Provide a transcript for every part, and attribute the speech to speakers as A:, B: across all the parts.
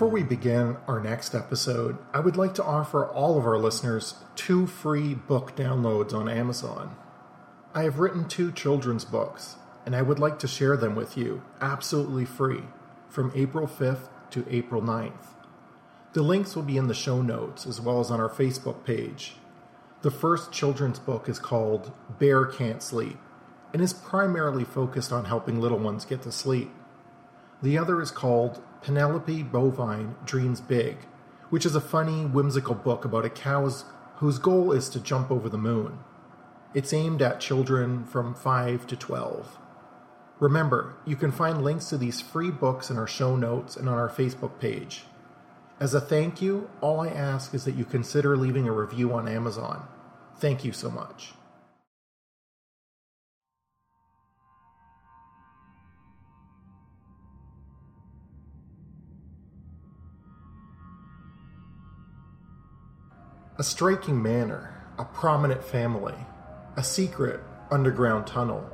A: Before we begin our next episode, I would like to offer all of our listeners two free book downloads on Amazon. I have written two children's books, and I would like to share them with you absolutely free from April 5th to April 9th. The links will be in the show notes as well as on our Facebook page. The first children's book is called Bear Can't Sleep and is primarily focused on helping little ones get to sleep. The other is called Penelope Bovine Dreams Big, which is a funny, whimsical book about a cow whose goal is to jump over the moon. It's aimed at children from 5 to 12. Remember, you can find links to these free books in our show notes and on our Facebook page. As a thank you, all I ask is that you consider leaving a review on Amazon. Thank you so much. A striking manor, a prominent family, a secret underground tunnel,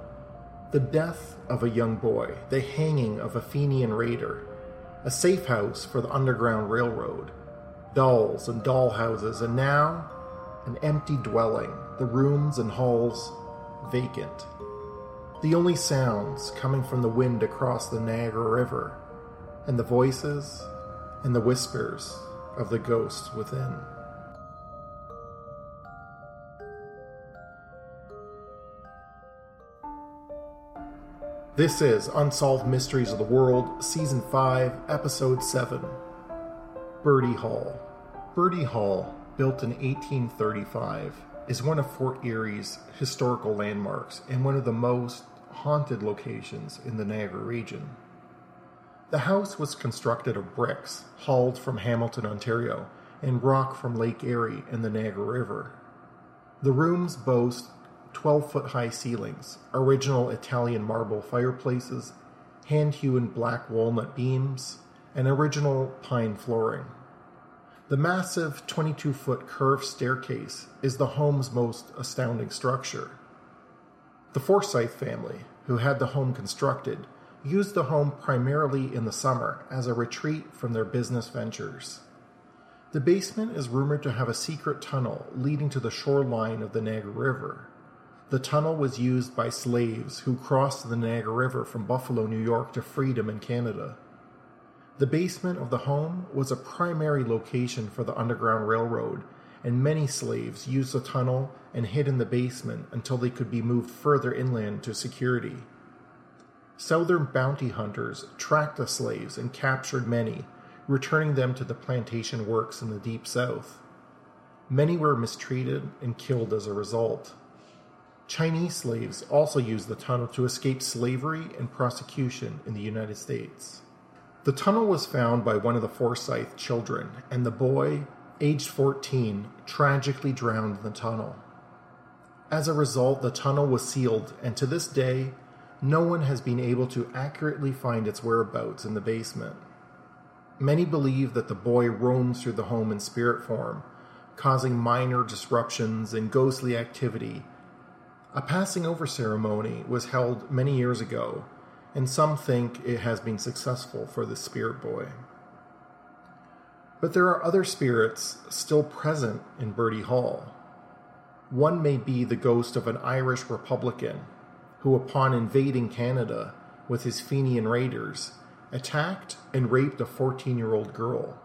A: the death of a young boy, the hanging of a Fenian raider, a safe house for the Underground Railroad, dolls and doll houses, and now an empty dwelling, the rooms and halls vacant. The only sounds coming from the wind across the Niagara River, and the voices and the whispers of the ghosts within. This is Unsolved Mysteries of the World, Season 5, Episode 7 Bertie Hall. Bertie Hall, built in 1835, is one of Fort Erie's historical landmarks and one of the most haunted locations in the Niagara region. The house was constructed of bricks hauled from Hamilton, Ontario, and rock from Lake Erie and the Niagara River. The rooms boast 12 foot high ceilings, original Italian marble fireplaces, hand hewn black walnut beams, and original pine flooring. The massive 22 foot curved staircase is the home's most astounding structure. The Forsyth family, who had the home constructed, used the home primarily in the summer as a retreat from their business ventures. The basement is rumored to have a secret tunnel leading to the shoreline of the Niagara River. The tunnel was used by slaves who crossed the Niagara River from Buffalo, New York to freedom in Canada. The basement of the home was a primary location for the Underground Railroad, and many slaves used the tunnel and hid in the basement until they could be moved further inland to security. Southern bounty hunters tracked the slaves and captured many, returning them to the plantation works in the Deep South. Many were mistreated and killed as a result. Chinese slaves also used the tunnel to escape slavery and prosecution in the United States. The tunnel was found by one of the Forsyth children, and the boy, aged 14, tragically drowned in the tunnel. As a result, the tunnel was sealed, and to this day, no one has been able to accurately find its whereabouts in the basement. Many believe that the boy roams through the home in spirit form, causing minor disruptions and ghostly activity a passing over ceremony was held many years ago, and some think it has been successful for the spirit boy. But there are other spirits still present in Bertie Hall. One may be the ghost of an Irish Republican who, upon invading Canada with his Fenian raiders, attacked and raped a 14 year old girl.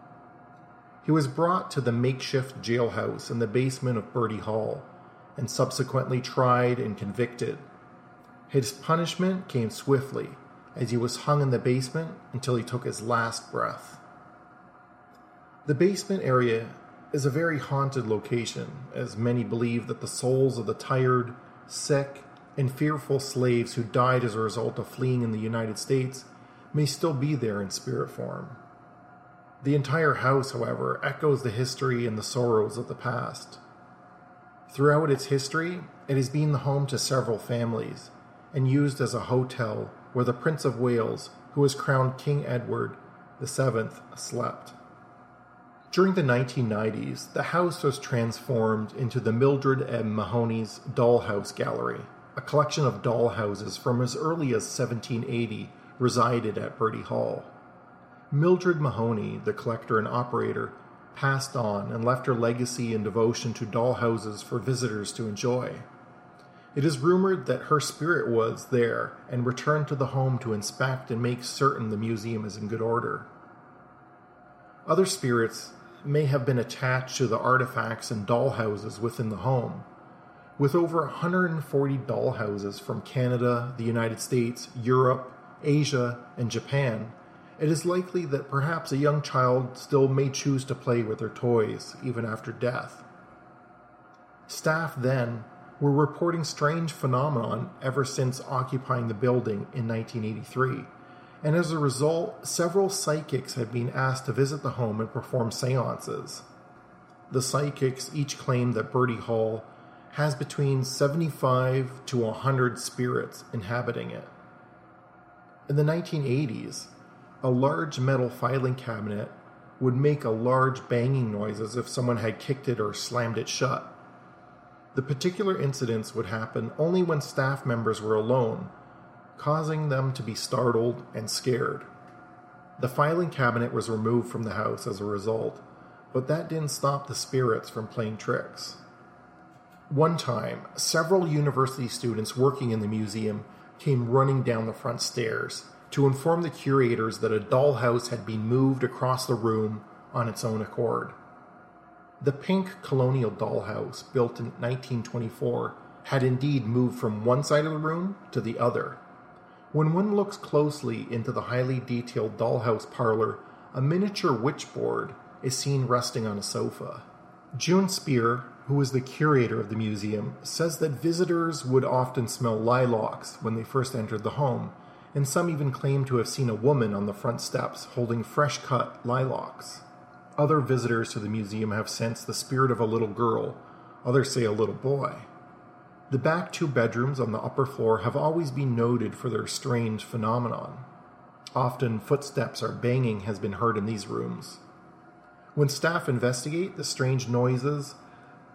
A: He was brought to the makeshift jailhouse in the basement of Bertie Hall and subsequently tried and convicted. His punishment came swiftly, as he was hung in the basement until he took his last breath. The basement area is a very haunted location, as many believe that the souls of the tired, sick, and fearful slaves who died as a result of fleeing in the United States may still be there in spirit form. The entire house, however, echoes the history and the sorrows of the past. Throughout its history, it has been the home to several families and used as a hotel where the Prince of Wales, who was crowned King Edward VII, slept. During the 1990s, the house was transformed into the Mildred M. Mahoney's Dollhouse Gallery, a collection of dollhouses from as early as 1780 resided at Bertie Hall. Mildred Mahoney, the collector and operator, passed on and left her legacy and devotion to doll houses for visitors to enjoy. It is rumored that her spirit was there and returned to the home to inspect and make certain the museum is in good order. Other spirits may have been attached to the artifacts and doll houses within the home. With over 140 doll houses from Canada, the United States, Europe, Asia, and Japan, it is likely that perhaps a young child still may choose to play with their toys even after death. Staff then were reporting strange phenomenon ever since occupying the building in 1983, and as a result, several psychics had been asked to visit the home and perform seances. The psychics each claimed that Bertie Hall has between 75 to 100 spirits inhabiting it. In the 1980s, a large metal filing cabinet would make a large banging noise as if someone had kicked it or slammed it shut. The particular incidents would happen only when staff members were alone, causing them to be startled and scared. The filing cabinet was removed from the house as a result, but that didn't stop the spirits from playing tricks. One time, several university students working in the museum came running down the front stairs to inform the curators that a dollhouse had been moved across the room on its own accord. The pink colonial dollhouse, built in 1924, had indeed moved from one side of the room to the other. When one looks closely into the highly detailed dollhouse parlor, a miniature witchboard is seen resting on a sofa. June Spear, who is the curator of the museum, says that visitors would often smell lilacs when they first entered the home, and some even claim to have seen a woman on the front steps holding fresh cut lilacs. Other visitors to the museum have sensed the spirit of a little girl, others say a little boy. The back two bedrooms on the upper floor have always been noted for their strange phenomenon. Often, footsteps or banging has been heard in these rooms. When staff investigate the strange noises,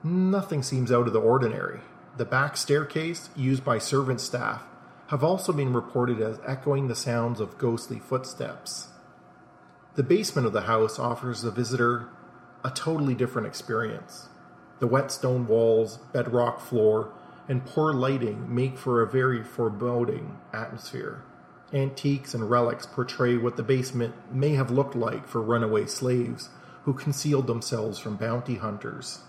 A: nothing seems out of the ordinary. The back staircase, used by servant staff, have also been reported as echoing the sounds of ghostly footsteps. The basement of the house offers the visitor a totally different experience. The wet stone walls, bedrock floor, and poor lighting make for a very foreboding atmosphere. Antiques and relics portray what the basement may have looked like for runaway slaves who concealed themselves from bounty hunters.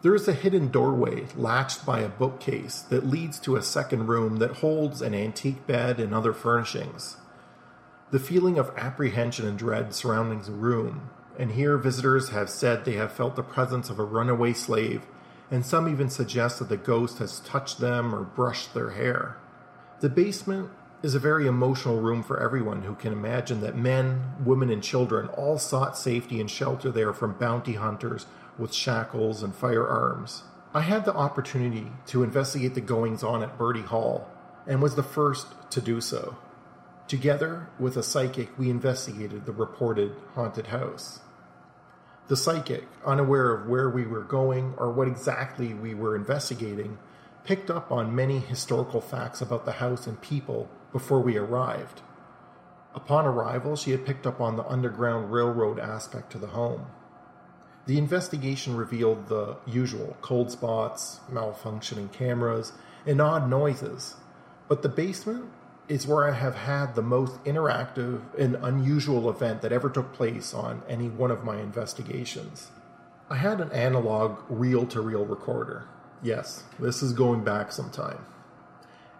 A: There is a hidden doorway latched by a bookcase that leads to a second room that holds an antique bed and other furnishings. The feeling of apprehension and dread surrounding the room, and here visitors have said they have felt the presence of a runaway slave, and some even suggest that the ghost has touched them or brushed their hair. The basement is a very emotional room for everyone who can imagine that men, women, and children all sought safety and shelter there from bounty hunters with shackles and firearms. I had the opportunity to investigate the goings on at Bertie Hall and was the first to do so. Together with a psychic, we investigated the reported haunted house. The psychic, unaware of where we were going or what exactly we were investigating, picked up on many historical facts about the house and people before we arrived. Upon arrival, she had picked up on the Underground Railroad aspect to the home. The investigation revealed the usual cold spots, malfunctioning cameras, and odd noises. But the basement is where I have had the most interactive and unusual event that ever took place on any one of my investigations. I had an analog reel to reel recorder. Yes, this is going back some time.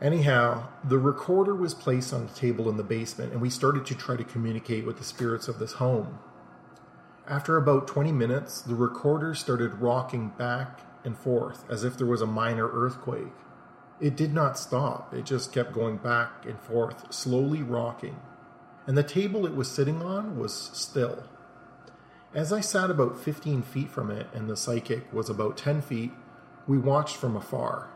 A: Anyhow, the recorder was placed on a table in the basement, and we started to try to communicate with the spirits of this home. After about 20 minutes, the recorder started rocking back and forth as if there was a minor earthquake. It did not stop, it just kept going back and forth, slowly rocking. And the table it was sitting on was still. As I sat about 15 feet from it and the psychic was about 10 feet, we watched from afar.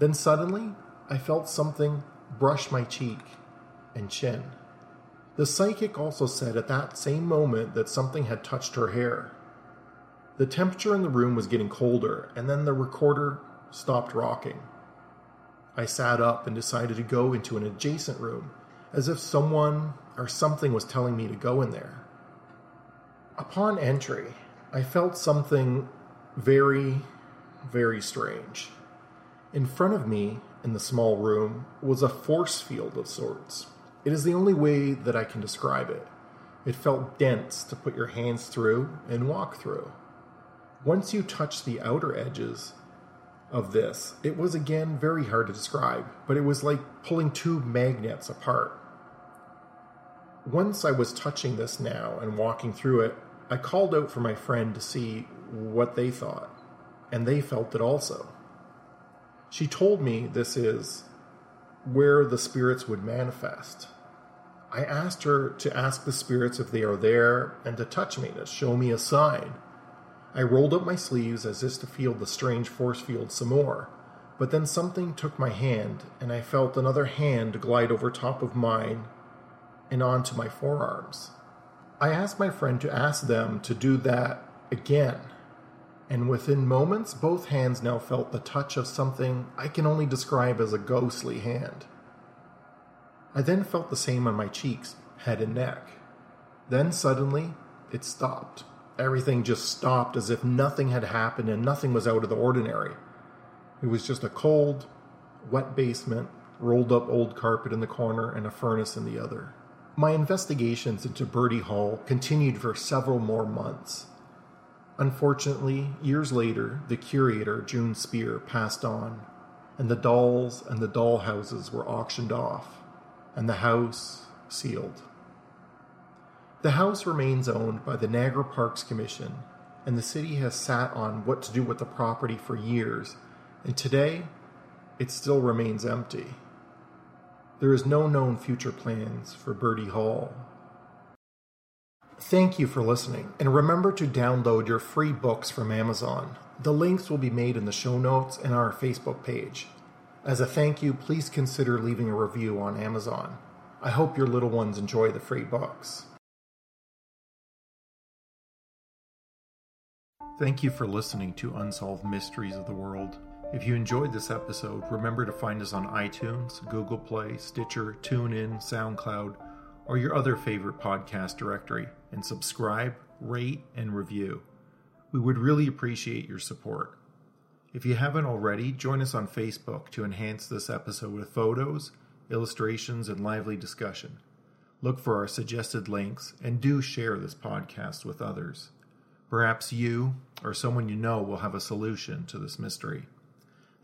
A: Then suddenly, I felt something brush my cheek and chin. The psychic also said at that same moment that something had touched her hair. The temperature in the room was getting colder, and then the recorder stopped rocking. I sat up and decided to go into an adjacent room, as if someone or something was telling me to go in there. Upon entry, I felt something very, very strange. In front of me, in the small room, was a force field of sorts. It is the only way that I can describe it. It felt dense to put your hands through and walk through. Once you touched the outer edges of this, it was again very hard to describe, but it was like pulling two magnets apart. Once I was touching this now and walking through it, I called out for my friend to see what they thought, and they felt it also. She told me this is where the spirits would manifest. I asked her to ask the spirits if they are there and to touch me, to show me a sign. I rolled up my sleeves as if to feel the strange force field some more, but then something took my hand, and I felt another hand glide over top of mine and onto my forearms. I asked my friend to ask them to do that again, and within moments, both hands now felt the touch of something I can only describe as a ghostly hand. I then felt the same on my cheeks, head, and neck. Then suddenly, it stopped. Everything just stopped as if nothing had happened and nothing was out of the ordinary. It was just a cold, wet basement, rolled up old carpet in the corner, and a furnace in the other. My investigations into Bertie Hall continued for several more months. Unfortunately, years later, the curator, June Spear, passed on, and the dolls and the doll houses were auctioned off, and the house sealed. The house remains owned by the Niagara Parks Commission, and the city has sat on what to do with the property for years, and today it still remains empty. There is no known future plans for Bertie Hall. Thank you for listening, and remember to download your free books from Amazon. The links will be made in the show notes and our Facebook page. As a thank you, please consider leaving a review on Amazon. I hope your little ones enjoy the free books. Thank you for listening to Unsolved Mysteries of the World. If you enjoyed this episode, remember to find us on iTunes, Google Play, Stitcher, TuneIn, SoundCloud, or your other favorite podcast directory, and subscribe, rate, and review. We would really appreciate your support. If you haven't already, join us on Facebook to enhance this episode with photos, illustrations, and lively discussion. Look for our suggested links and do share this podcast with others. Perhaps you or someone you know will have a solution to this mystery.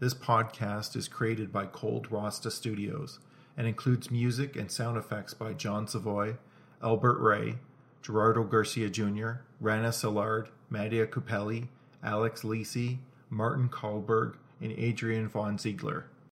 A: This podcast is created by Cold Rasta Studios and includes music and sound effects by John Savoy, Albert Ray, Gerardo Garcia Jr., Rana Szilard, Mattia Cupelli, Alex Lisi, Martin Kahlberg, and Adrian von Ziegler.